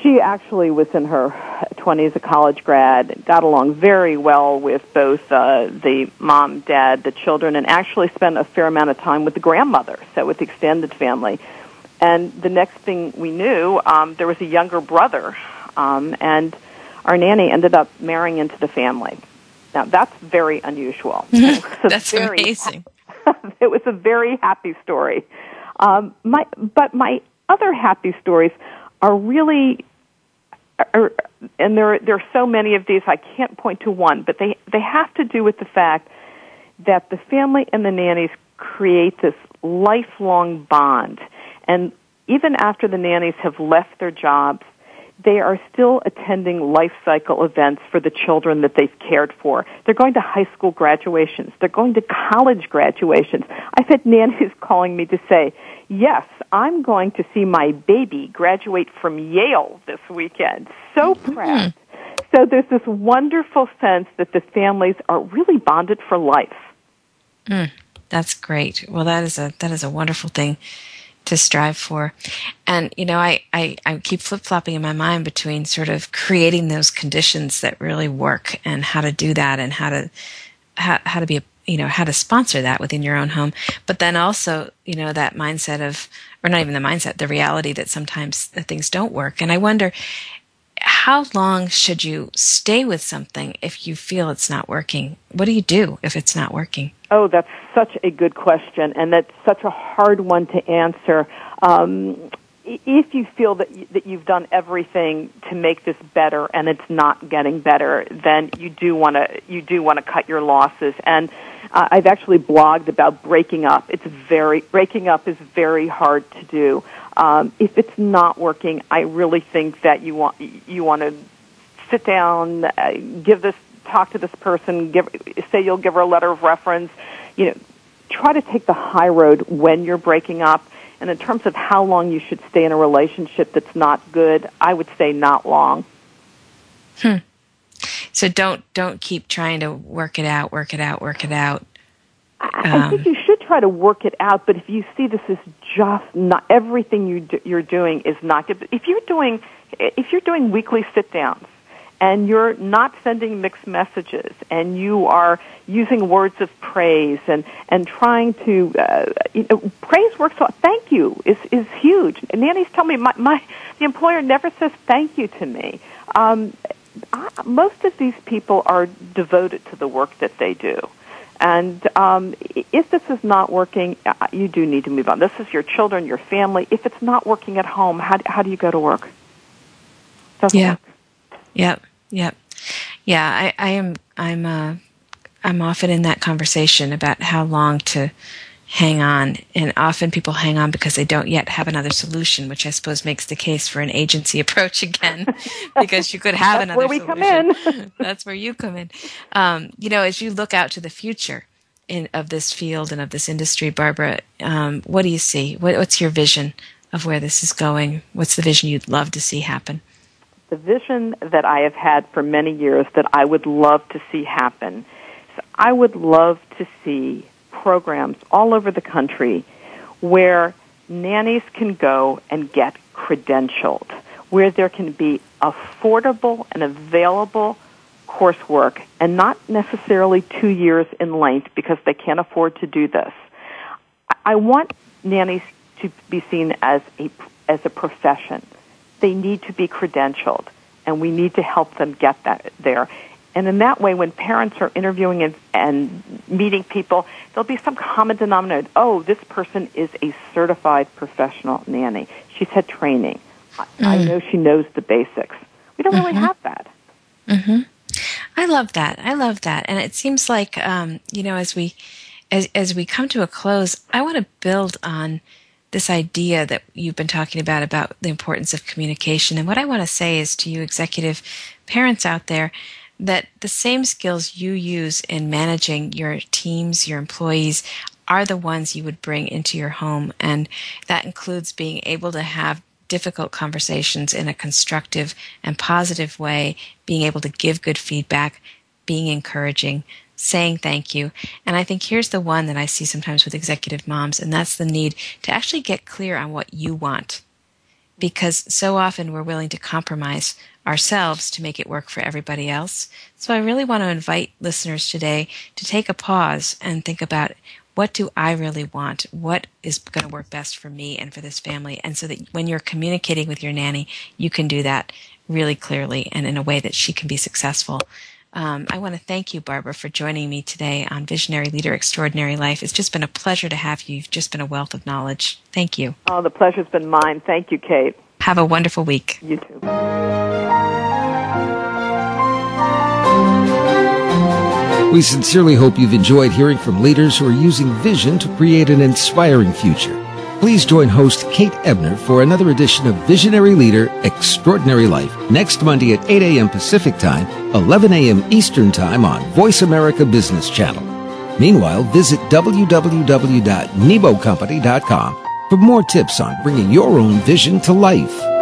she actually was in her 20s, a college grad, got along very well with both uh, the mom, dad, the children, and actually spent a fair amount of time with the grandmother, so with the extended family. And the next thing we knew, um, there was a younger brother, um, and our nanny ended up marrying into the family. Now that's very unusual. that's very, amazing. it was a very happy story. Um, my, but my other happy stories are really, are, and there there are so many of these. I can't point to one, but they they have to do with the fact that the family and the nannies create this lifelong bond, and even after the nannies have left their jobs, they are still attending life cycle events for the children that they've cared for. They're going to high school graduations. They're going to college graduations. I've had nannies calling me to say, yes, I'm going to see my baby graduate from Yale this weekend. So mm-hmm. proud. So there's this wonderful sense that the families are really bonded for life. Mm, that's great. Well, that is a that is a wonderful thing to strive for. And, you know, I, I, I keep flip flopping in my mind between sort of creating those conditions that really work and how to do that and how to, how, how to be, a, you know, how to sponsor that within your own home. But then also, you know, that mindset of, or not even the mindset, the reality that sometimes things don't work. And I wonder, how long should you stay with something if you feel it's not working? What do you do if it's not working? Oh, that's such a good question, and that's such a hard one to answer. Um, if you feel that that you've done everything to make this better and it's not getting better, then you do want to you do want to cut your losses. And uh, I've actually blogged about breaking up. It's very breaking up is very hard to do. Um, if it's not working, I really think that you want you want to sit down, uh, give this talk to this person, give, say you'll give her a letter of reference, you know, try to take the high road when you're breaking up. And in terms of how long you should stay in a relationship that's not good, I would say not long. Hmm. So don't don't keep trying to work it out, work it out, work it out. I, um, I think you should try to work it out, but if you see this is just not everything you do, you're doing is not good. If you're doing if you're doing weekly sit downs and you're not sending mixed messages and you are using words of praise and and trying to uh, you know, praise works well. thank you is is huge nannies tell me my, my the employer never says thank you to me um, I, most of these people are devoted to the work that they do and um, if this is not working, uh, you do need to move on. This is your children, your family. If it's not working at home, how, how do you go to work? Doesn't yeah. Work. Yep. Yep. Yeah, I, I am. I'm. Uh, I'm often in that conversation about how long to hang on, and often people hang on because they don't yet have another solution, which I suppose makes the case for an agency approach again, because you could have That's another. Where we solution. come in. That's where you come in. Um, you know, as you look out to the future in of this field and of this industry, Barbara, um, what do you see? What, what's your vision of where this is going? What's the vision you'd love to see happen? The vision that I have had for many years that I would love to see happen. So I would love to see programs all over the country where nannies can go and get credentialed, where there can be affordable and available coursework and not necessarily two years in length because they can't afford to do this. I want nannies to be seen as a, as a profession they need to be credentialed, and we need to help them get that there. And in that way, when parents are interviewing and, and meeting people, there'll be some common denominator. Oh, this person is a certified professional nanny. She's had training. Mm. I know she knows the basics. We don't mm-hmm. really have that. Mm-hmm. I love that. I love that. And it seems like, um, you know, as we, as, as we come to a close, I want to build on this idea that you've been talking about about the importance of communication. And what I want to say is to you executive parents out there that the same skills you use in managing your teams, your employees are the ones you would bring into your home and that includes being able to have difficult conversations in a constructive and positive way, being able to give good feedback, being encouraging, saying thank you. And I think here's the one that I see sometimes with executive moms, and that's the need to actually get clear on what you want. Because so often we're willing to compromise ourselves to make it work for everybody else. So I really want to invite listeners today to take a pause and think about what do I really want? What is going to work best for me and for this family? And so that when you're communicating with your nanny, you can do that really clearly and in a way that she can be successful. Um, I want to thank you, Barbara, for joining me today on Visionary Leader Extraordinary Life. It's just been a pleasure to have you. You've just been a wealth of knowledge. Thank you. Oh, the pleasure's been mine. Thank you, Kate. Have a wonderful week. You too. We sincerely hope you've enjoyed hearing from leaders who are using vision to create an inspiring future. Please join host Kate Ebner for another edition of Visionary Leader Extraordinary Life next Monday at 8 a.m. Pacific Time, 11 a.m. Eastern Time on Voice America Business Channel. Meanwhile, visit www.nebocompany.com for more tips on bringing your own vision to life.